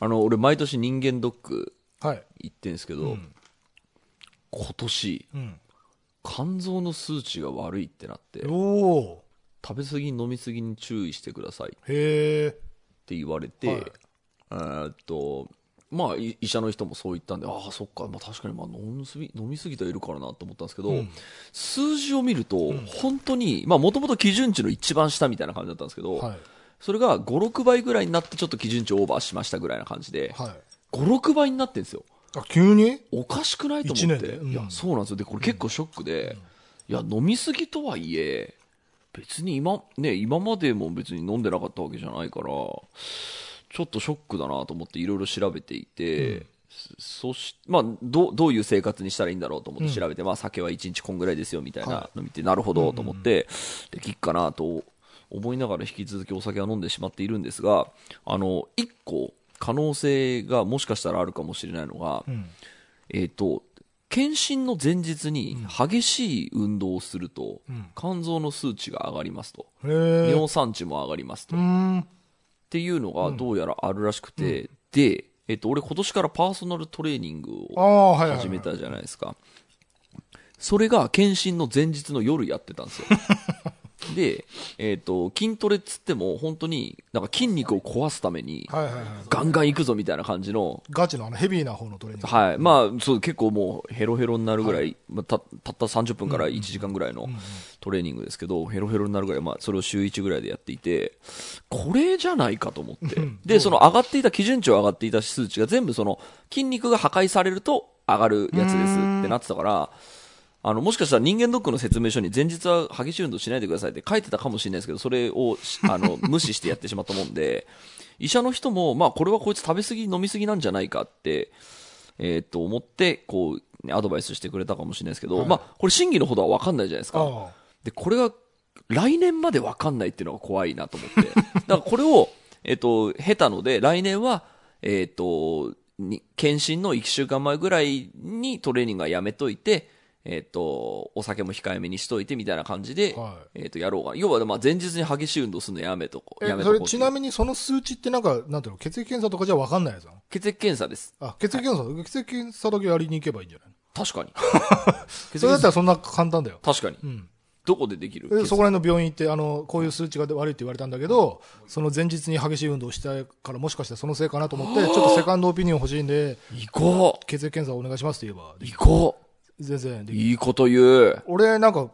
あの、俺毎年人間ドックはい。行ってんですけど、うん。今年、うん。肝臓の数値が悪いってなって、おお食べ過ぎ飲み過ぎに注意してくださいってへえ。言われて、はいえーっと、まあ、い医者の人もそう言ったんで、ああ、そっか、まあ確かに、まあ飲み過ぎ、飲み過ぎてはいるからなと思ったんですけど、うん数字を見ると、本当に、まあもともと基準値の一番下みたいな感じだったんですけど、はい。それが5、6倍ぐらいになってちょっと基準値オーバーしましたぐらいな感じで、はい。5、6倍になってんですよ。あ、急に？おかしくないと一思って。うんいや、そうなんですよ。で、これ結構ショックで、いや、飲みすぎとはいえ、別に今、ね、今までも別に飲んでなかったわけじゃないから、ちょっとショックだなと思っていろいろ調べていて、そし、まあ、どう、どういう生活にしたらいいんだろうと思って調べて、まあ、酒は1日こんぐらいですよ、みたいなの見て、なるほど、と思って、できっかなと思いながら引き続きお酒は飲んでしまっているんですが、あの、一個、可能性がもしかしたらあるかもしれないのが、うん。えっ、と、検診の前日に激しい運動をすると、ん肝臓の数値が上がりますと。尿酸値も上がりますと。うっん。ていうのがどうやらあるらしくて、で、えっ、と、俺今年からパーソナルトレーニングあを。始めたじゃないですか。それが検診の前日の夜やってたんですよ。で、えっ、と、筋トレっつっても本当になんか筋肉を壊すためにはいはいはい。ガンガン行くぞみたいな感じのガチのあのヘビーな方のトレーニング。はい。まあ、そう、結構もうヘロヘロになるぐらい、まあ、た、たった30分から1時間ぐらいのトレーニングですけど、ヘロヘロになるぐらい、まあ、それを週1ぐらいでやっていて、これじゃないかと思って。で、その上がっていた、基準値を上がっていた数値が全部その、筋肉が破壊されると上がるやつですってなってたから、あの、もしかしたら人間ドックの説明書に前日は激しい運動しないでくださいって書いてたかもしれないですけど、それをし、あの、無視してやってしまったもんで、医者の人も、まあ、これはこいつ食べ過ぎ、飲み過ぎなんじゃないかって、えーっと、思って、こう、ねアドバイスしてくれたかもしれないですけど、まあ、これ真偽のほどは分かんないじゃないですか。あで、これが、来年まで分かんないっていうのが怖いなと思って。だからこれを、えっ、と、経たので、来年は、えっ、と、に、検診の1週間前ぐらいにトレーニングはやめといて、えっ、と、お酒も控えめにしといてみたいな感じで、はえっ、と、やろうか。要は、まあ、前日に激しい運動するのやめとこやめとこうちなみにその数値ってなんか、なんていうの、血液検査とかじゃ分かんないやつなの？血液検査です。あ、血液検査、血液検査だけやりに行けばいいんじゃない？確かに。それだったらそんな簡単だよ。確かに。うん。どこでできる？でそこら辺の病院行って、あの、こういう数値が悪いって言われたんだけど、その前日に激しい運動をしたから、もしかしてそのせいかなと思って、ちょっとセカンドオピニオン欲しいんで、行こう。血液検査お願いしますって言えば、行こ全然いいこと言う。俺、なんか、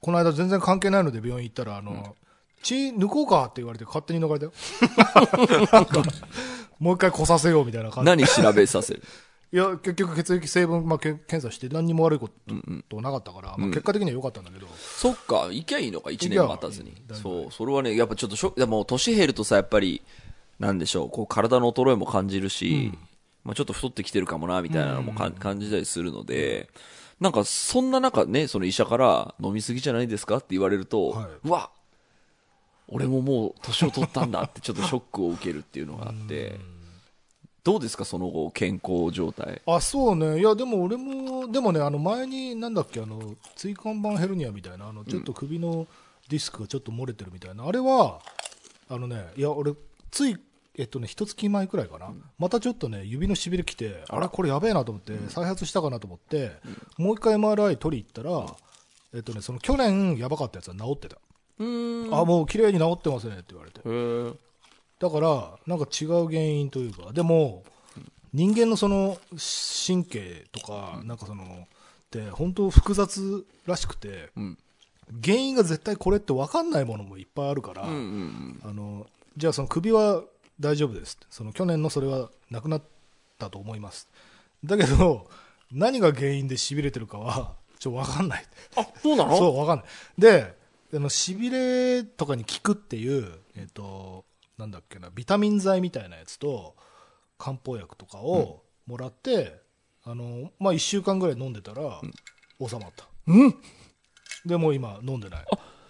この間全然関係ないので病院行ったら、あの、血抜こうかって言われて勝手に抜かれたよ。なんか、もう一回来させようみたいな感じ。何調べさせる？いや、結局血液成分、まあ、け検査して何にも悪いことなかったから、まあ、結果的には良かったんだけど、そっか、行きゃいいのか、一年待たずに。そう、それはね、やっぱちょっとショック、でも年減るとさ、やっぱり、なんでしょう、こう体の衰えも感じるし、まあちょっと太ってきてるかもな、みたいなのもか、感じたりするので、なんか、そんな中ね、その医者から、飲みすぎじゃないですかって言われると、はいうわ俺ももう年を取ったんだって、ちょっとショックを受けるっていうのがあって、どうですか、その後、健康状態？あ、そうね。いや、でも俺も、でもね、あの、前に、なんだっけ、あの、椎間板ヘルニアみたいな、あの、ちょっと首のディスクがちょっと漏れてるみたいな、あれは、あのね、いや、俺、つい、えっとね、一月前くらいかな、またちょっとね、指のしびれきて、あれ、これやべえなと思って、再発したかなと思って、もう一回 MRI 取り行ったら、えっとね、その去年やばかったやつは治ってた。あ、もう綺麗に治ってますねって言われて。だから、なんか違う原因というか、でも、人間のその神経とか、なんかその、って本当複雑らしくて、ん。原因が絶対これって分かんないものもいっぱいあるから、うんうんうん。あのじゃあその首は大丈夫ですその去年のそれはなくなったと思いますだけど何が原因でしびれてるかはちょっと分かんないあ、そうなの？そう、わかんない。で、あの、痺れとかに効くっていう、えっ、と、なんだっけな、ビタミン剤みたいなやつと、漢方薬とかをもらって、あの、まあ、一週間ぐらい飲んでたら、収まった。うん？で、もう今飲んでない。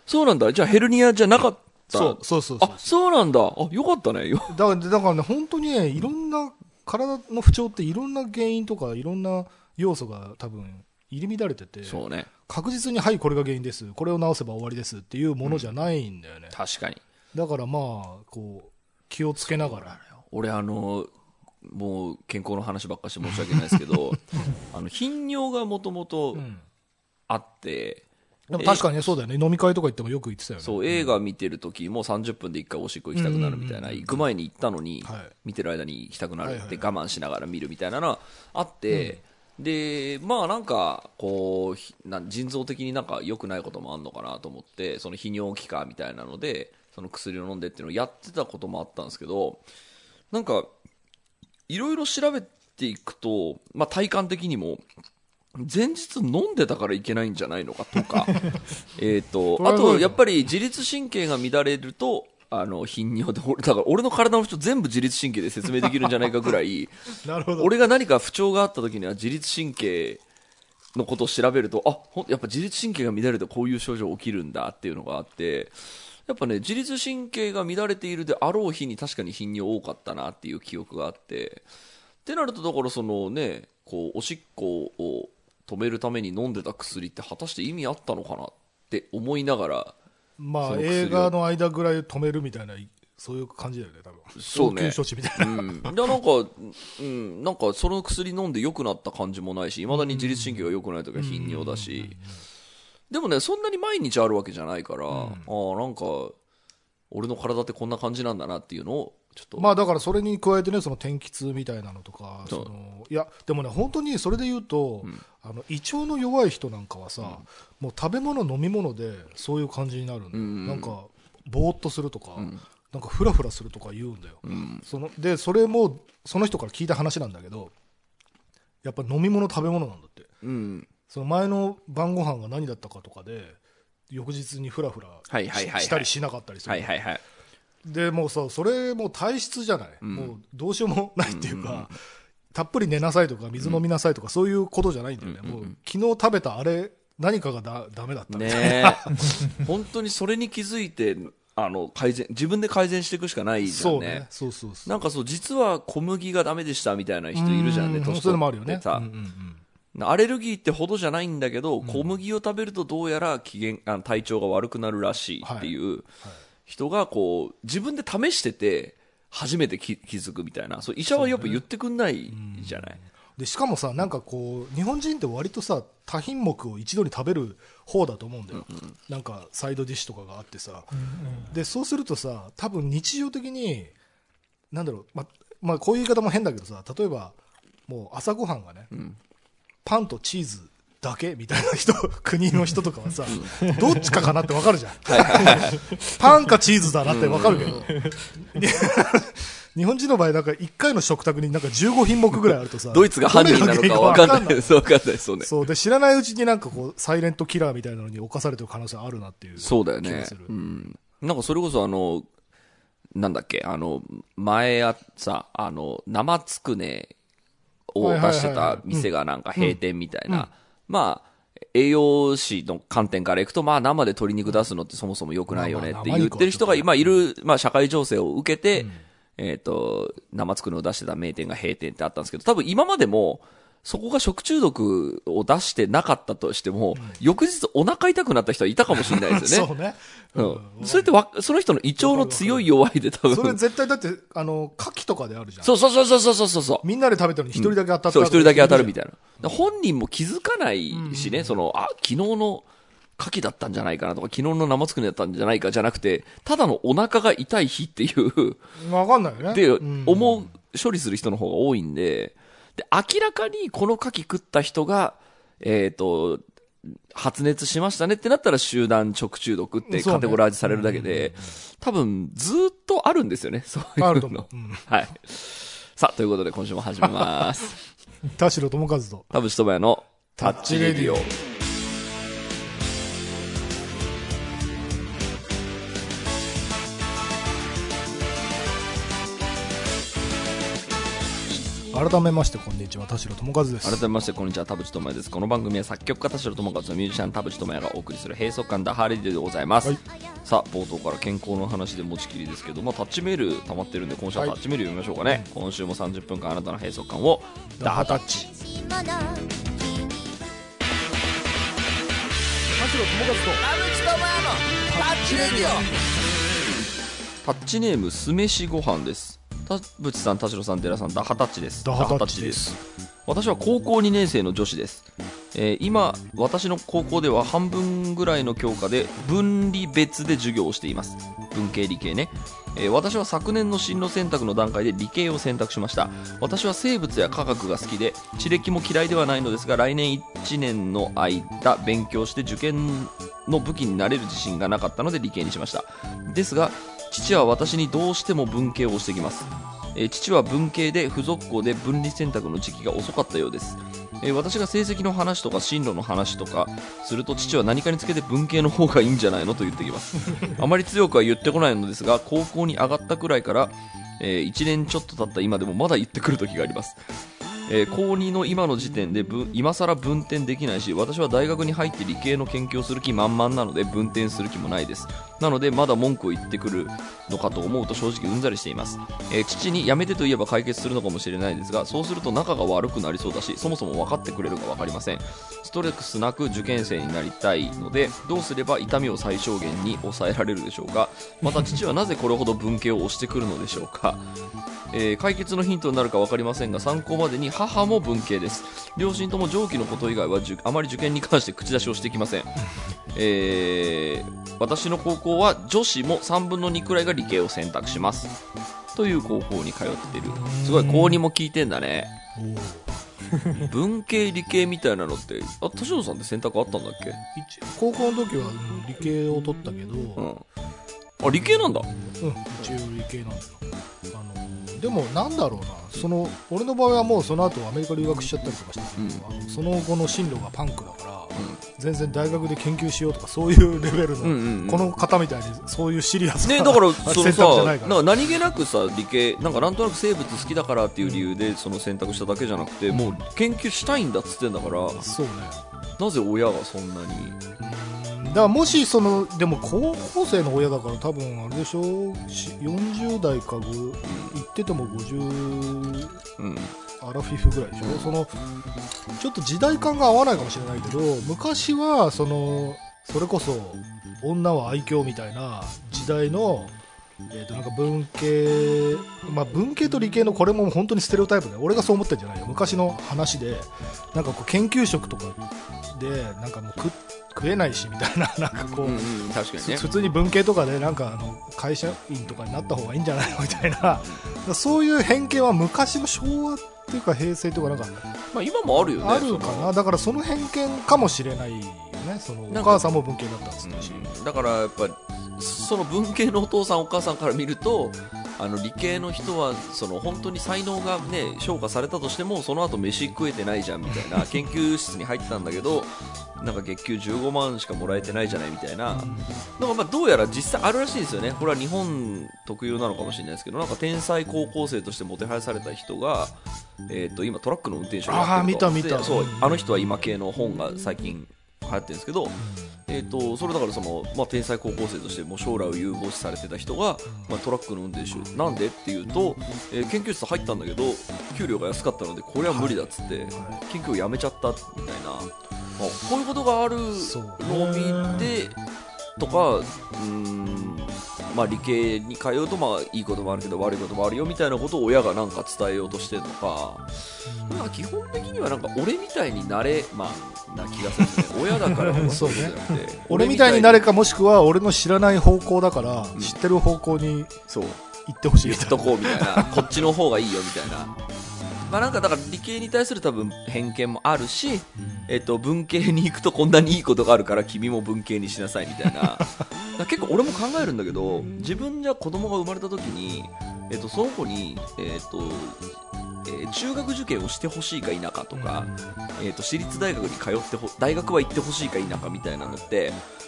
そうなんだ。じゃあヘルニアじゃなかった。そう、そうそうそうあ、そうなんだ。あ、よかったね。よだから、だからね、本当にね、いろんな、体の不調っていろんな原因とか、いろんな要素が多分、入り乱れてて、そうね。確実に、はい、これが原因です。これを治せば終わりですっていうものじゃないんだよね。確かに。だからまあ、こう、気をつけながら。俺あの、もう健康の話ばっかして申し訳ないですけど あの頻尿がもともとうんあって、でも確かにねそうだよね。飲み会とか行ってもよく言ってたよね。そう映画見てる時も30分で1回おしっこ行きたくなるみたいな、行く前に行ったのに、はい見てる間に行きたくなるって我慢しながら見るみたいなのはあって、でまあなんかこう腎臓的になんか良くないこともあるのかなと思ってその泌尿器科みたいなのでその薬を飲んでっていうのをやってたこともあったんですけどなんかいろいろ調べていくと、まあ、体感的にも前日飲んでたからいけないんじゃないのかとか。えーと あとやっぱり自律神経が乱れるとあの頻尿で俺だから俺の体の人全部自律神経で説明できるんじゃないかぐらい なるほど。俺が何か不調があった時には自律神経のことを調べるとあほんやっぱ自律神経が乱れるとこういう症状起きるんだっていうのがあってやっぱね自律神経が乱れているであろう日に確かに頻尿多かったなっていう記憶があってってなるとだからそのねこうおしっこを止めるために飲んでた薬って果たして意味あったのかなって思いながらまあ映画の間ぐらい止めるみたいなそういう感じだよね多分。そうね。処置みたいな、うん、でなんか、うん、なんかその薬飲んで良くなった感じもないし、いまだに自律神経が良くない時は頻尿だし、でもね、そんなに毎日あるわけじゃないから、ああ、なんか、俺の体ってこんな感じなんだなっていうのを、ちょっと、まあだからそれに加えてねその天気痛みたいなのとかそのいやでもね本当にそれで言うと、あの胃腸の弱い人なんかはさ、もう食べ物飲み物でそういう感じになるんだよ、うんなんかぼーっとするとか、ん。なんかフラフラするとか言うんだよ、うん、そのでそれもその人から聞いた話なんだけどやっぱ飲み物食べ物なんだって。うん、その前の晩ご飯が何だったかとかで翌日にフラフラはいはいはいはい。ししたりしなかったりする、はいはいはい。でもうさそれもう体質じゃない、ん。もうどうしようもないっていうか、たっぷり寝なさいとか水飲みなさいとか、そういうことじゃないんだよね、もう昨日食べたあれ何かがだダメだったねえ。本当にそれに気づいて、あの、改善、自分で改善していくしかないじゃんね。そうそうそうなんかそう、実は小麦がダメでしたみたいな人いるじゃんね、う年取ってさうんうんうん。アレルギーってほどじゃないんだけど、小麦を食べるとどうやら機嫌あの体調が悪くなるらしいっていう人がこう自分で試してて初めて気気づくみたいな。そう医者はやっぱ言ってくんないじゃない、でしかもさなんかこう日本人って割とさ多品目を一度に食べる方だと思うんだよ、なんかサイドディッシュとかがあってさ、でそうするとさ多分日常的になんだろうままあこういう言い方も変だけどさ例えばもう朝ごはんがね、パンとチーズだけ？みたいな人国の人とかはさ、どっちかかなってわかるじゃん、パンかチーズだなってわかるけど、で日本人の場合なんか1回の食卓になんか15品目ぐらいあるとさドイツが犯人なのか分かんない。そう分かんない。そうね。そうで知らないうちになんかこうサイレントキラーみたいなのに侵されてる可能性あるなっていうそうだよね。うん、なんかそれこそあのなんだっけ？あの前やさあの生つくねを出してた店がなんか閉店みたいな、まあ栄養士の観点からいくと、まあ生で鶏肉出すのってそもそも良くないよねって言ってる人が今いる、まあ社会情勢を受けて、えっ、と、生つくねを出してた名店が閉店ってあったんですけど、多分今までも、そこが食中毒を出してなかったとしても、翌日お腹痛くなった人はいたかもしれないですよね。そうね、うん。それってわ、その人の胃腸の強い弱いで多分。それ絶対だってあの牡蠣とかであるじゃんそうそうそうそうそうそうそう。みんなで食べたのに一人だけ当たった、そう、一人だけ当たるみたいな。本人も気づかないしね、その、あ、昨日の牡蠣だったんじゃないかなとか、昨日の生つくねだったんじゃないかじゃなくて、ただのお腹が痛い日っていう、なわかんないよねで、うん思う、処理する人の方が多いんで、で、明らかにこの牡蠣食った人が、えっ、と、発熱しましたねってなったら集団直中毒ってカテゴライズされるだけで、多分ずっとあるんですよね、そういうの。あると思ううんはい。さあ、ということで今週も始めます。田代智和と田淵智也のタッチレディオ。改めましてこんにちは田代智和です。改めましてこんにちは田淵智也です。この番組は作曲家田代智和とミュージシャン田淵智也がお送りする閉塞感ダハーレディオでございます、はい。さあ冒頭から健康の話で持ちきりですけど、まあ、タッチメール溜まってるんで今週はタッチメール読みましょうかね、今週も30分間あなたの閉塞感を。ダハタッチ。田代智和とタッチネーム酢飯ご飯です田淵さん田代さん寺さんダハタッチです。ダハタッチです。私は高校2年生の女子です、えー今私の高校では半分ぐらいの教科で分離別で授業をしています。文系理系ね、えー私は昨年の進路選択の段階で理系を選択しました。私は生物や科学が好きで地歴も嫌いではないのですが来年1年の間勉強して受験の武器になれる自信がなかったので理系にしました。ですが父は私にどうしても文系を押してきます。えー父は文系で付属校で分離選択の時期が遅かったようです、えー私が成績の話とか進路の話とかすると父は何かにつけて文系の方がいいんじゃないのと言ってきます。あまり強くは言ってこないのですが高校に上がったくらいから、え1年ちょっと経った今でもまだ言ってくる時がありますえー高2の今の時点で今更分転できないし私は大学に入って理系の研究をする気満々なので分転する気もないです。なのでまだ文句を言ってくるのかと思うと正直うんざりしています、えー父にやめてと言えば解決するのかもしれないですがそうすると仲が悪くなりそうだしそもそも分かってくれるか分かりません。ストレスなく受験生になりたいのでどうすれば痛みを最小限に抑えられるでしょうか。また父はなぜこれほど文系を押してくるのでしょうか。えー解決のヒントになるか分かりませんが参考までに母も文系です。両親とも上記のこと以外はあまり受験に関して口出しをしてきません、えー私の高校は女子も3分の2くらいが理系を選択します。という高校に通ってる。すごい高2も聞いてんだね。文系理系みたいなのってあ田代さんって選択あったんだっけ？一高校の時はうん理系を取ったけど、うん、うんあ理系なんだ。一応理系なんだでもなんだろうなその俺の場合はもうその後アメリカ留学しちゃったりとかしてるけど、あのその後の進路がパンクだから、全然大学で研究しようとかそういうレベルの、うんうんうん。この方みたいにそういうシリアスな、ね、だから そのさなんか何気なくさ理系なんかなんとなく生物好きだからっていう理由でその選択しただけじゃなくて、もう研究したいんだっつってんだからそうね。なぜ親がそんなにからもしそのでも高校生の親だから多分あれでしょ？し40代かご言ってても50うん。アラフィフぐらいでしょ？そのちょっと時代感が合わないかもしれないけど昔はそのそれこそ女は愛嬌みたいな時代の、えー、となんか文系、まあ、文系と理系のこれも本当にステレオタイプで俺がそう思ってるんじゃないよ。昔の話でなんかこう研究職とかでなんかもう食食えないしみたいな なんかこう、うんうん確かにね。普通に文系とかでなんかあの会社員とかになった方がいいんじゃないの？みたいな。そういう偏見は昔の昭和っていうか平成とかなんかまあ今もあるよねあるかな。だからその偏見かもしれないよね。そのお母さんも文系だったんですし、うん。だからやっぱその文系のお父さんお母さんから見るとあの理系の人はその本当に才能がね評価されたとしてもその後飯食えてないじゃんみたいな 研究室に入ってたんだけどなんか月給15万しかもらえてないじゃないみたいな、なんかまあどうやら実際あるらしいんですよね、これは日本特有なのかもしれないですけど、なんか天才高校生としてもてはやされた人が、えー、と今、トラックの運転手をやってると。あー見た見た。でそううん。あの人は今系の本が最近流行ってるんですけど、えー、とそれだからその、まあ、天才高校生としてもう将来を有望視されてた人が、まあ、トラックの運転手なんでっていうと、えー研究室入ったんだけど給料が安かったのでこれは無理だっつって、研究をやめちゃったみたいな、まあ、こういうことがあるのを見てとかうーん、まあ、理系に通うとまあいいこともあるけど悪いこともあるよみたいなことを親がなんか伝えようとしてるのか。まあ基本的にはなんか俺みたいになれまあな気がするね親だから そうねじゃなくて俺みたいになれれかもしくは俺の知らない方向だから、ん。知ってる方向にそう。行ってほしい言っとこうみたいな。こっちの方がいいよみたいなまあなんかだから理系に対する多分偏見もあるし、えっと、文系に行くとこんなにいいことがあるから君も文系にしなさいみたいな。結構俺も考えるんだけど自分じゃ子供が生まれた時に、えっと、その子に、えっとえー中学受験をしてほしいか否かとか、えっと私立大学に通ってほ大学は行ってほしいか否かみたいなのって、うん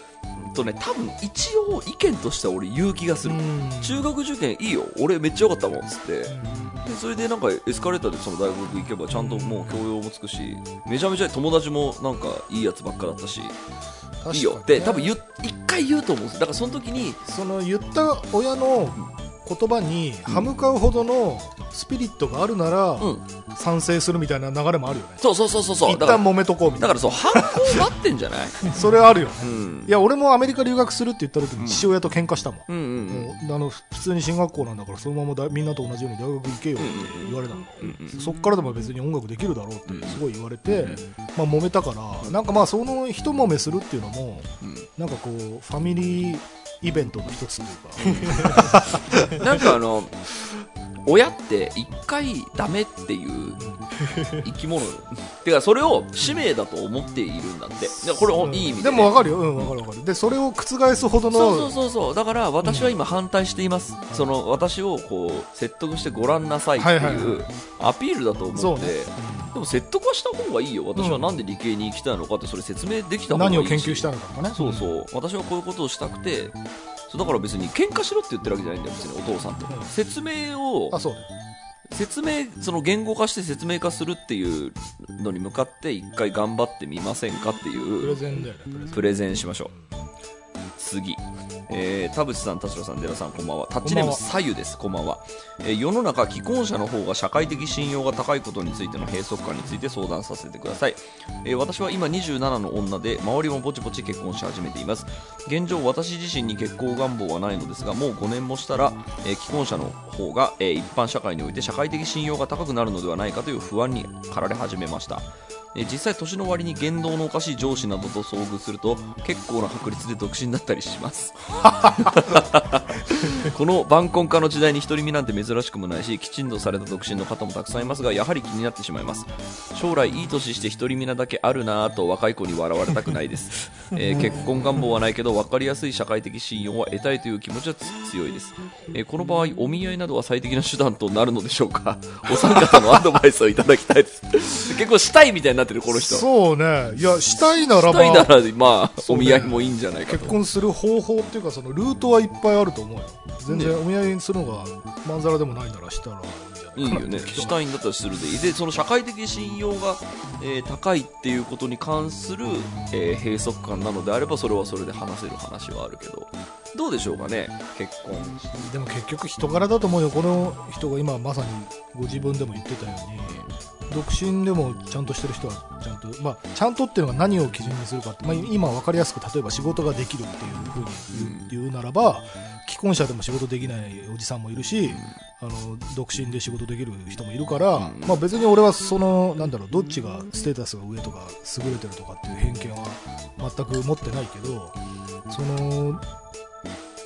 とね、多分一応意見としては俺言う気がする、中学受験いいよ俺めっちゃ良かったもんっつって。でそれでなんかエスカレーターでその大学行けばちゃんともう教養もつくしめちゃめちゃ友達もなんかいいやつばっかだったし。いいよ。って多分一回言うと思うんですだからその時にその言った親の言葉に歯向かうほどのスピリットがあるなら、うん。賛成するみたいな流れもあるよね。そうそうそうそうそう。一旦揉めとこうみたいだからそう反抗待ってんじゃない？な それあるよね。うん。いや俺もアメリカ留学するって言った時うん。に父親と喧嘩したもん、うんうんもうあの普通に進学校なんだからそのままだみんなと同じように大学行けよって言われたの、そっからでも別に音楽できるだろうってすごい言われて、まあ揉めたからなんかまあその一揉めするっていうのもうん。なんかこうファミリーイベントの一つというか。なんかあの親って一回ダメっていう生き物。てかそれを使命だと思っているんだって。これいい意味で、でも分かるよ。うん分かる分かる。でそれを覆すほどのそうそうそうそう。だから私は今反対しています、その私をこう説得してごらんなさいってはいはいい。うアピールだと思って、そうねでも説得はした方がいいよ。私はなんで理系に行きたいのかってそれ説明できた方がいいし。何を研究したのかとかね。そうそう。私はこういうことをしたくてそうだから別に喧嘩しろって言ってるわけじゃないんだよ別にお父さんと、うん。説明をあそうね。説明その言語化して説明化するっていうのに向かって一回頑張ってみませんかっていうプレゼンしましょう。次、えー田淵さん、田代さん、寺さん、こんばんは。タッチネーム、こんばんはさゆです、こんばんは。えー世の中、既婚者の方が社会的信用が高いことについての閉塞感について相談させてください。えー私は今27の女で、周りもぼちぼち結婚し始めています。現状、私自身に結婚願望はないのですが、もう5年もしたら、えー既婚者の方が、えー一般社会において社会的信用が高くなるのではないかという不安に駆られ始めました。えー実際年の割に言動のおかしい上司などと遭遇すると結構な確率で独身だったりします。この晩婚化の時代に独り身なんて珍しくもないしきちんとされた独身の方もたくさんいますがやはり気になってしまいます。将来いい年して独り身なだけあるなぁと若い子に笑われたくないです、えー 結婚願望はないけど分かりやすい社会的信用は得たいという気持ちはつ強いです、えーこの場合お見合いなどは最適な手段となるのでしょうか？お三方のアドバイスをいただきたいです。結構したいみたいになってるこの人。そうね。いやしたいならしたいなばらまあお見合いもいいんじゃないかと。結婚する方法っていうかそのルートはいっぱいあると思うよ。全然お見合いするのがまんざらでもないならしたらいいよね。したいんだったらするでいい。でその社会的信用が、えー高いっていうことに関する、えー閉塞感なのであればそれはそれで話せる話はあるけど。どうでしょうかね結婚。でも結局人柄だと思うよ。この人が今まさにご自分でも言ってたように独身でもちゃんとしてる人はちゃんと、まあ、ちゃんとっていうのが何を基準にするかって、まあ、今分かりやすく例えば仕事ができるっていうふうに言う,、言うならば既婚者でも仕事できないおじさんもいるし、あの独身で仕事できる人もいるから、うん。まあ、別に俺はそのなんだろうどっちがステータスが上とか優れてるとかっていう偏見は全く持ってないけどその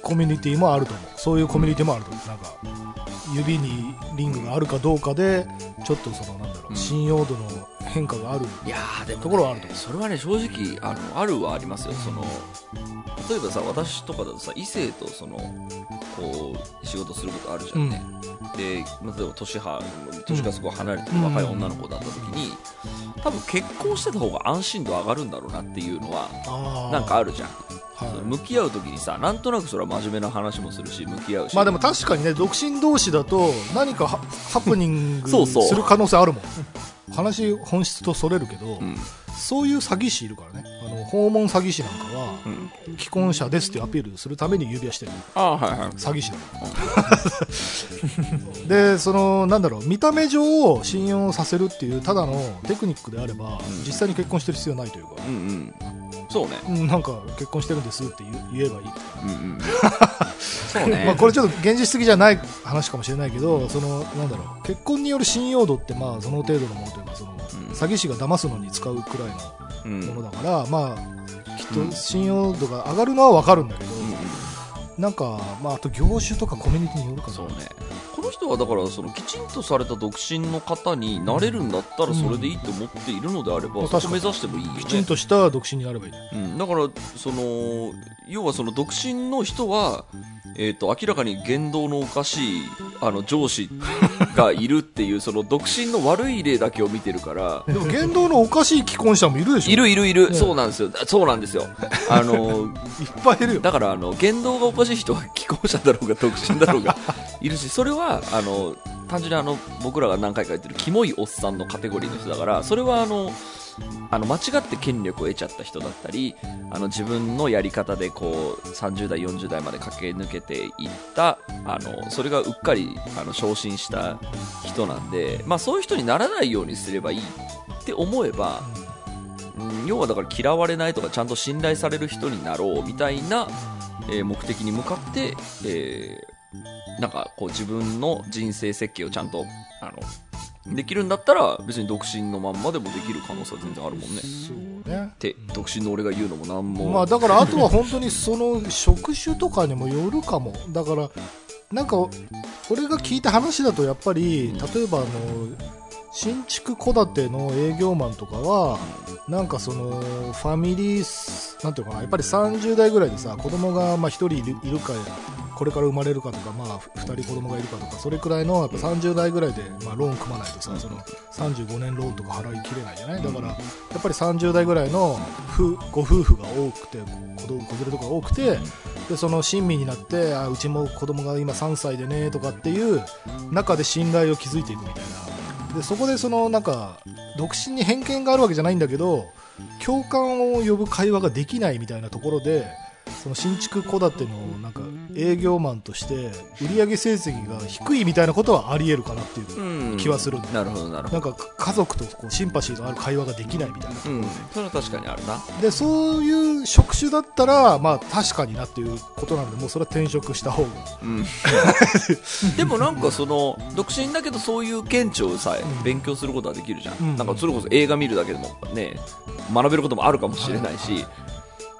コミュニティもあると思う。そういうコミュニティもあると思う。なんか指にリングがあるかどうかでちょっとそのなんだろう、うん。信用度の変化があるいやーでも、ね、ところはあると思う。それはね正直あのあるはありますよ。その例えばさ私とかだとさ異性とそのこう仕事することあるじゃんね、でまあ例えば年は年がすごい離れてる若い女の子だった時に、多分結婚してた方が安心度上がるんだろうなっていうのはなんかあるじゃんはい。向き合う時にさなんとなくそれは真面目な話もするし向き合うし。まあでも確かにね独身同士だと何かハハプニングする可能性あるもん。話本質とそれるけど、うん。そういう詐欺師いるからね。あの訪問詐欺師なんかはうん。既婚者ですっていうアピールするために指輪してる。ああはいはい。詐欺師だ。からでそのなんだろう見た目上信用させるっていうただのテクニックであれば、ん。実際に結婚してる必要ないというか、うんうんそうね。うんなんか結婚してるんですって言言えばいい。うんうんそうね。まあこれちょっと現実的じゃない話かもしれないけどそのなんだろう。結婚による信用度ってまあその程度のものというかその、ん。詐欺師が騙すのに使うくらいうん。のものだから、まあきっうん。と信用度が上がるのは分かるんだけど、うんうんなんか、まあ、あと業種とかコミュニティによるかなそうねこの人はだからそのきちんとされた独身の方になれるんだったらそれでいいと思っているのであれば、うんそこ目指してもいいよね。きちんとした独身になればいい、うん、だからその要はその独身の人は、えー、と明らかに言動のおかしいあの上司がいるっていうその独身の悪い例だけを見てるから。でも言動のおかしい既婚者もいるでしょ。いるいるいる、ねそうなんですよ。そうなんですよ。あの いっぱいいるよ。だからあの言動がおかしい人は既婚者だろうが独身だろうがいるしそれはあの単純にあの僕らが何回か言ってるキモいおっさんのカテゴリーの人だからそれはあのあの間違って権力を得ちゃった人だったりあの自分のやり方でこう30代、40代まで駆け抜けていったあのそれがうっかりあの昇進した人なんで、まあ、そういう人にならないようにすればいいって思えば、うん、要はだから嫌われないとかちゃんと信頼される人になろうみたいな、えー目的に向かって、えーなんかこう自分の人生設計をちゃんとあのできるんだったら別に独身のまんまでもできる可能性は全然あるもんね。そうね。って独身の俺が言うのもなんも、まあだからあとは本当にその職種とかにもよるかも。だからなんか俺が聞いた話だとやっぱり例えばあの新築戸建ての営業マンとかはなんかそのファミリーなんていうかなやっぱり30代ぐらいでさ子供がまあ1人いるいるかこれから生まれるかとか、まあ、2人子供がいるかとかそれくらいのやっぱ30代ぐらいで、まあ、ローン組まないとさその35年ローンとか払いきれないじゃない？だからやっぱり30代ぐらいのご夫婦が多くて子供子連れとか多くてでその親身になってあうちも子供が今3歳でねとかっていう中で信頼を築いていくみたいな。でそこでそのなんか独身に偏見があるわけじゃないんだけど共感を呼ぶ会話ができないみたいなところでその新築戸建てのなんか営業マンとして売上成績が低いみたいなことはありえるかなっていううん。気はするんだなるほどなるほど。なんか家族とこうシンパシーがある会話ができないみたいな。うん。それは確かにあるな。でそういう職種だったらまあ確かになっていうことなんでもうそれは転職した方が。うん。でもなんかその独身だけどそういう見地をさえうん。勉強することはできるじゃん、うん。なんかそれこそ映画見るだけでもね学べることもあるかもしれないし、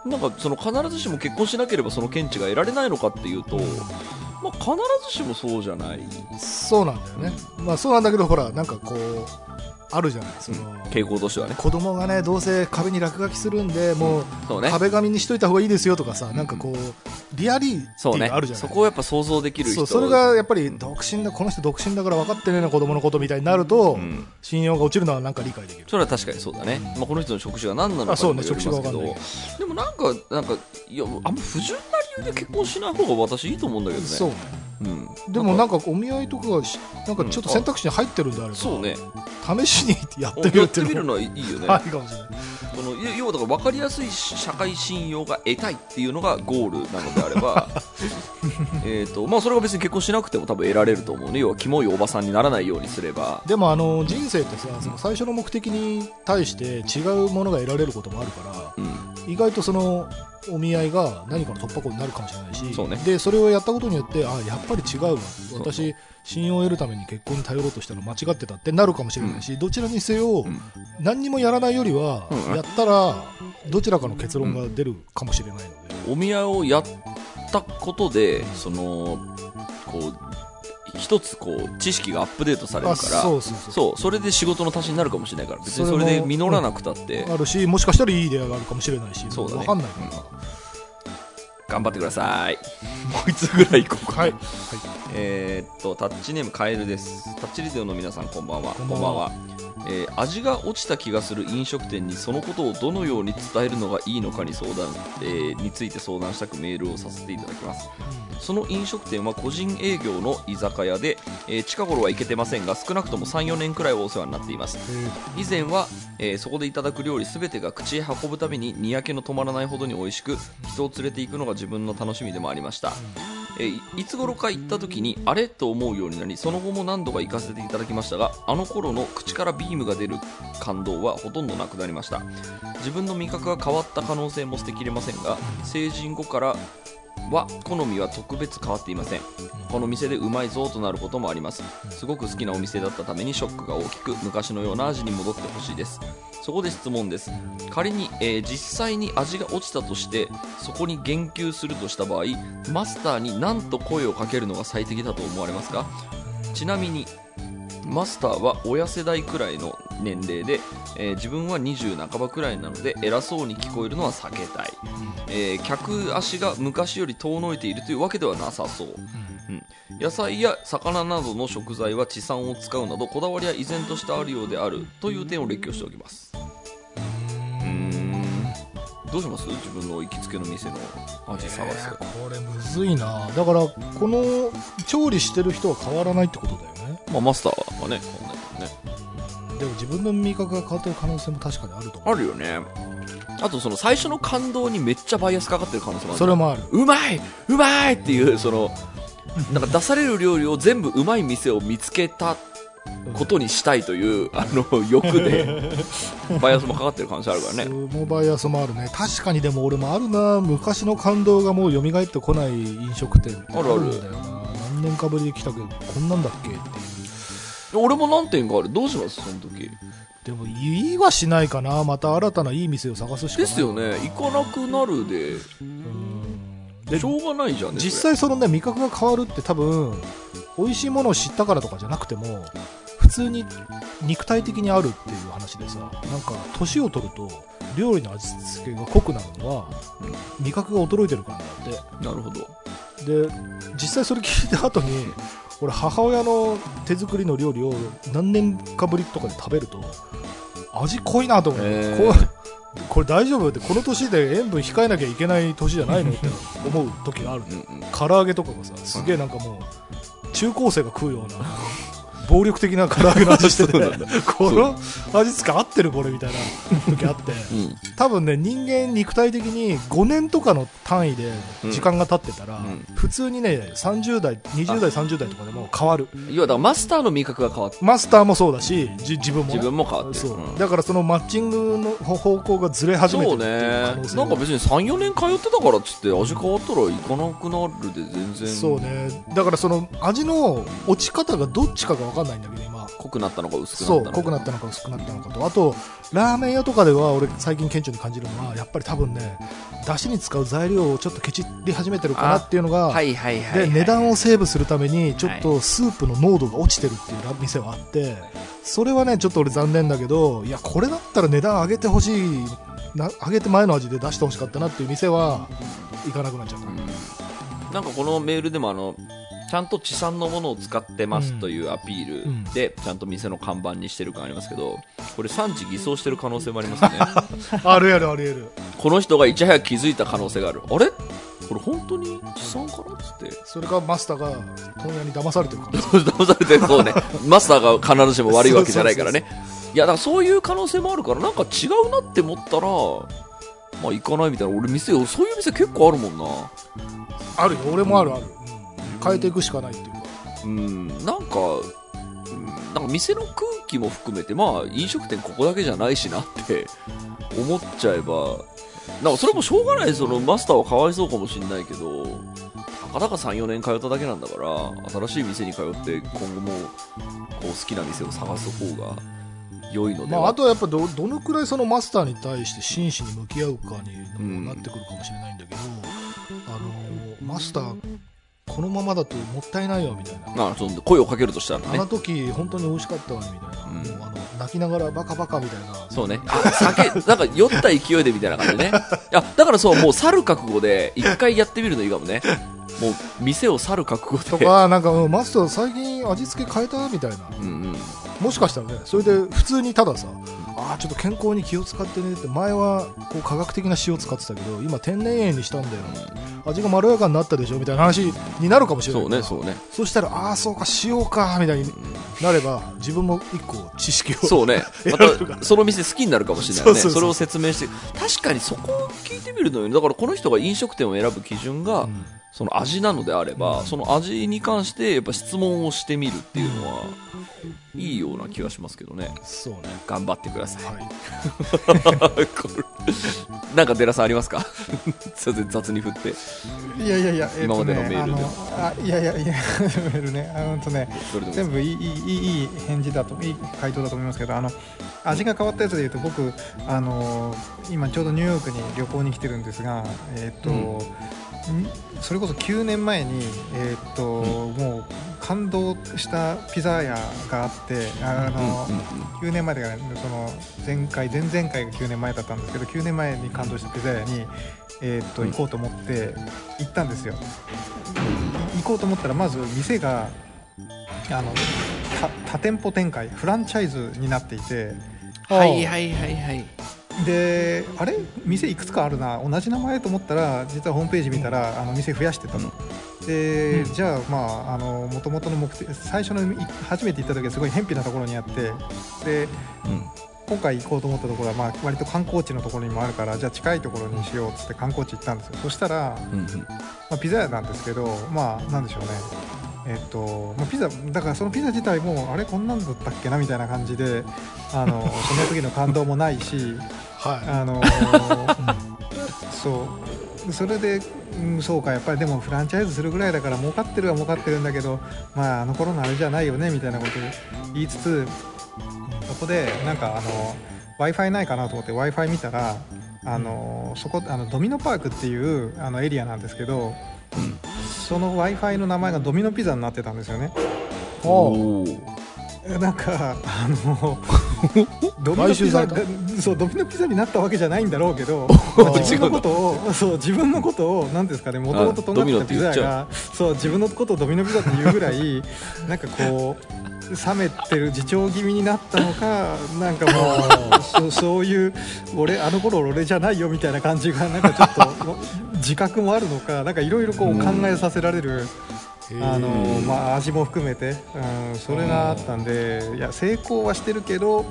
なんかその必ずしも結婚しなければその見地が得られないのかっていうと、まあ、必ずしもそうじゃない。そうなんだよね、まあそうなんだけどほらなんかこうあるじゃないその、傾向としてはね。子供がねどうせ壁に落書きするんでもう壁紙にしといた方がいいですよとかさなんかこうリアリテそうねィがあるじゃない。そこをやっぱ想像できる人そうそれがやっぱり独身だこの人独身だから分かってねえな子供のことみたいになると、うん。信用が落ちるのはなんか理解できる。それは確かにそうだね、まあ、この人の職種が何なのあかそうね職種が分かんない。けでもなんかなんかいやあんま不純な理由で結婚しない方が私いいと思うんだけどね。そうねうん、でもなんかかお見合いとかなんかちょっと選択肢に入ってるんであれば、そうね。試しにやってみやるっっててみるいうのはいいよね、ありかもしれない。このい要はだから分かりやすい社会信用が得たいっていうのがゴールなのであれば えーと、まあ、それが別に結婚しなくても多分得られると思うね。要はキモいおばさんにならないようにすれば。でもあの人生ってさその最初の目的に対して違うものが得られることもあるからうん。意外とそのお見合いが何かの突破口になるかもしれないしそうね。でそれをやったことによってあやっぱり違うわ。私信用を得るために結婚に頼ろうとしたら間違ってたってなるかもしれないし、どちらにせよ、ん。何にもやらないよりは、うん。やったらどちらかの結論が出るかもしれないので、お見合いをやったことでそのこう一つこう知識がアップデートされるあからそうそれで仕事の足しになるかもしれないから別にそれで実らなくたって。あるしもしかしたらいい出会いがあるかもしれないしそうだね。分かんないから、頑張ってください。もう一つぐらい行こうかはい、えーっとタッチネームカエルです。タッチリデオの皆さんこんばんは。こんばんはえー味が落ちた気がする飲食店にそのことをどのように伝えるのがいいのかに相談、えーについて相談したくメールをさせていただきます。その飲食店は個人営業の居酒屋で、えー近頃は行けてませんが少なくとも34年くらいはお世話になっています。え以前は、えーそこでいただく料理すべてが口へ運ぶたびににやけの止まらないほどに美味しく人を連れて行くのが自分の楽しみでもありました、えーいいつ頃か行った時にあれと思うようになりその後も何度か行かせていただきましたがあの頃の口からビームが出る感動はほとんどなくなりました。自分の味覚が変わった可能性も捨てきれませんが成人後からは好みは特別変わっていません。この店でうまいぞとなることもあります。すごく好きなお店だったためにショックが大きく昔のような味に戻ってほしいです。そこで質問です。仮に、えー実際に味が落ちたとしてそこに言及するとした場合マスターに何と声をかけるのが最適だと思われますか？ちなみにマスターは親世代くらいの年齢で、えー自分は20半ばくらいなので偉そうに聞こえるのは避けたい、えー客足が昔より遠のいているというわけではなさそう、うん。野菜や魚などの食材は地産を使うなどこだわりは依然としてあるようであるという点を列挙しておきますどうします？自分の行きつけの店の味探す。えーこれむずいな。だからこの調理してる人は変わらないってことだよね。まあマスターはねね。でも自分の味覚が変わってる可能性も確かにあると思う。あるよね。あとその最初の感動にめっちゃバイアスかかってる可能性もある。それもある。うまい！うまい！っていうそのなんか出される料理を全部うまい店を見つけたことにしたいというあの欲で バイアスもかかってる可能性あるからね。そのバイアスもあるね。確かにでも俺もあるな。昔の感動がもう蘇ってこない飲食店あるあるんだよな。何年かぶりで来たけどこんなんだっけっていう。俺も何点かある？どうします？その時。でも言いはしないかな。また新たないい店を探すしかない。ですよね。行かなくなるで。うん。でしょうがないじゃんね実際そのね味覚が変わるって多分美味しいものを知ったからとかじゃなくても普通に肉体的にあるっていう話でさなんか年を取ると料理の味付けが濃くなるのは味覚が衰えてるからなんだって。なるほど。で実際それ聞いた後に俺母親の手作りの料理を何年かぶりとかで食べると味濃いなと思って、へー。ここれ大丈夫？ってこの年で塩分控えなきゃいけない年じゃないの？って思う時がある。唐揚げとかがさすげえなんかもう中高生が食うような。暴力的な唐揚げの味しててそうなんだ。この味付け合ってるこれみたいな時あって。うん。多分ね人間肉体的に5年とかの単位で時間が経ってたら、うん。普通にね30代20代30代とかでも変わる。要はだからマスターの味覚が変わって。マスターもそうだしじ自分もね、自分も変わって。るそう、うん。だからそのマッチングの方向がずれ始めてそうるっていう可ねなんか別に34年通ってたからっつって味変わったら行かなくなるで全然。そうね。だからその味の落ち方がどっちかが分かんないんだけど今。濃くなったのか薄くなったのか。濃くなったのか薄くなったのかと。あとラーメン屋とかでは俺最近顕著に感じるのはやっぱり多分ねだしに使う材料をちょっとケチり始めてるかなっていうのが、で値段をセーブするためにちょっとスープの濃度が落ちてるっていう店はあってそれはねちょっと俺残念だけどいやこれだったら値段上げてほしいな上げて前の味で出してほしかったなっていう店は行かなくなっちゃった、うん。なんかこのメールでもあのちゃんと地産のものを使ってますというアピールで、ちゃんと店の看板にしてる感ありますけどこれ産地偽装してる可能性もありますね。あるやるあるやる。この人がいち早く気づいた可能性がある。あれ？これ本当に地産かな？っつって。それかマスターが問屋に騙されてるかも 騙されてそうね。マスターが必ずしも悪いわけじゃないからね。いやだからそういう可能性もあるからなんか違うなって思ったらまあ行かないみたいな。俺店そういう店結構あるもんな。あるよ。俺もあるある、うん変えていくしかないっていう。かうん。なんかうん。なんか店の空気も含めてまあ飲食店ここだけじゃないしなって思っちゃえばなんかそれもしょうがないそのマスターはかわいそうかもしれないけどたかだか34年通っただけなんだから新しい店に通って今後もこう好きな店を探す方が良いのでまあ、は、あとはやっぱどどのくらいそのマスターに対して真摯に向き合うかにもなってくるかもしれないんだけど、あのマスターこのままだともったいないよみたいな、まあ、その声をかけるとしたらねあの時本当に美味しかったわねみたいな、うんもうあの泣きながらバカバカみたいなそうね。あ酒、なんか酔った勢いでみたいな感じでね。いや、だからそう、もう去る覚悟で、一回やってみるのいいかもね。もう、店を去る覚悟で。とかなんかうんマスター最近味付け変えた？みたいなうんうん。もしかしたらねそれで普通にたださあーちょっと健康に気を使ってねって前はこう科学的な塩使ってたけど今天然塩にしたんだよ味がまろやかになったでしょみたいな話になるかもしれないそうね、そうね。そしたらああそうか塩かみたいになれば自分も一個知識をそうね。また、その店好きになるかもしれないよね。それを説明して。確かにそこを聞いてみるのよね。だからこの人が飲食店を選ぶ基準が、うんその味なのであれば、うんその味に関して、やっぱ質問をしてみるっていうのは、いいような気がしますけどね。そうね。頑張ってください。はい、なんか、デラさんありますか？雑に振って。いやいやいや、今までのメールであいやいやいや、メールね。あのとね、全部いいいいいい返事だと、いい回答だと思いますけど、あの、味が変わったやつで言うと、僕、あの、今ちょうどニューヨークに旅行に来てるんですが、えっ、と、うん、それこそ9年前に、えっ、と、うん、もう、感動したピザ屋があってあの、うんうんうん。9年前だから、ね、その前回前々回が9年前だったんですけど9年前に感動したピザ屋に、えーっとうん。行こうと思って行ったんですよ。い行こうと思ったらまず店があのた多店舗展開フランチャイズになっていてはいはいはいはい。であれ？店いくつかあるな。同じ名前と思ったら実はホームページ見たら、あの店増やしてたと、で、じゃあまああの元々の目的最初のい初めて行った時はすごい偏僻なところにあってでうん。今回行こうと思ったところは、まあ、割と観光地のところにもあるからじゃあ近いところにしようっつって観光地行ったんですよ。そしたら、うんうん。まあ、ピザ屋なんですけどまあなんでしょうねえっとまあ、ピザだからそのピザ自体もあれこんなんだったっけなみたいな感じであの その時の感動もないしはあの そう。それで、うん、そうかやっぱりでもフランチャイズするぐらいだから儲かってるは儲かってるんだけどまああの頃のあれじゃないよねみたいなこと言いつつそこでなんかあの w i f i ないかなと思って w i f i 見たらあのそこあのドミノパークっていうあのエリアなんですけど、その w i f i の名前がドミノピザになってたんですよね。おおーなんかあの ドミノピザそうドミノピザになったわけじゃないんだろうけど ー自分のことをそう自分のことを何ですかねもともととんがってたピザ屋がそう自分のことをドミノピザって言うぐらい なんかこう冷めてる自重気味になったのかなんかもうそそういう俺あの頃俺じゃないよみたいな感じがなんかちょっと自覚もあるのかなんかいろいろこう考えさせられる。あのうんまあ、味も含めて、うん、それがあったんでいや成功はしてるけど、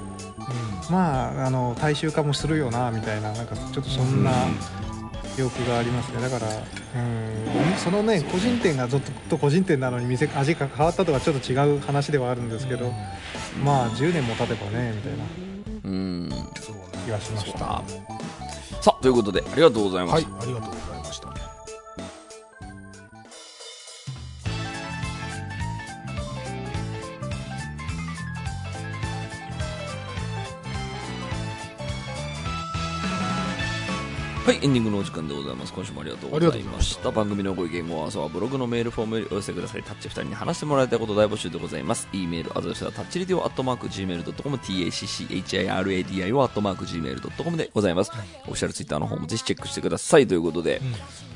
まあ、あの大衆化もするよなみたいななんかちょっとそんな欲がありますね。だから、うん、そのね個人店がずっと個人店なのに店味が変わったとかちょっと違う話ではあるんですけど、まあ10年も経てばねみたいなうん。そうね気がしました。さあということでありがとうございまはいした、、ありがとうはい、エンディングのお時間でございます。今週もありがとうございました。番組のご意見、ご感想はブログのメールフォームよりお寄せください。タッチ2人に話してもらいたいこと大募集でございます。e メールアドレスはタッチリディオアットマーク Gmail.com、tacchiradio アットマーク Gmail.com でございます。オフィシャルツイッターの方もぜひチェックしてください。ということで、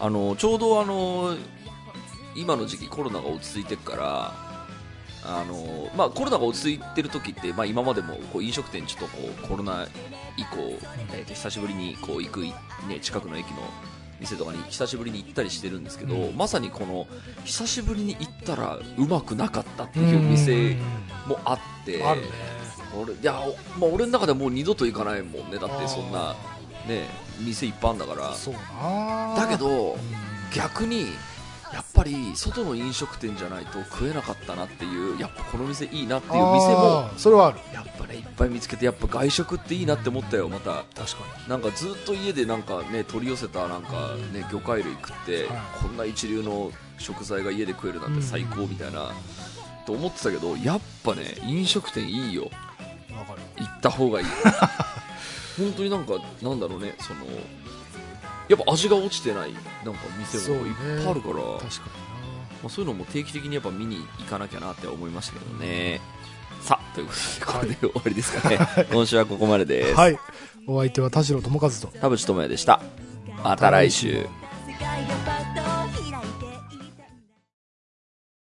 あの、ちょうどあの、今の時期コロナが落ち着いてから、あのまあ、コロナが落ち着いてる時って、まあ、今までもこう飲食店ちょっとこうコロナ以降、えーと久しぶりにこう行く、ね、近くの駅の店とかに久しぶりに行ったりしてるんですけど、まさにこの久しぶりに行ったらうまくなかったっていう店もあって、あるね。俺いや、おまあ、俺の中ではもう二度と行かないもんね。だってそんな、ね、店いっぱいあるんだから。だけどうん、逆にやっぱり外の飲食店じゃないと食えなかったなっていうやっぱこの店いいなっていう店もそれはある。やっぱねいっぱい見つけてやっぱ外食っていいなって思ったよまた。確かなんかずっと家でなんかね取り寄せたなんかね魚介類食って、はい。こんな一流の食材が家で食えるなんて最高みたいな、と思ってたけどやっぱね飲食店いいよ。行った方がいい。本当になんかなんだろうねそのやっぱ味が落ちてないなんか店もいっぱいあるから確かまあ、そういうのも定期的にやっぱ見に行かなきゃなって思いましたけどね。さあ、ということで、これで終わりですかね。今週はここまでです。はい。お相手は田代智和と。田淵智也でした。また来週。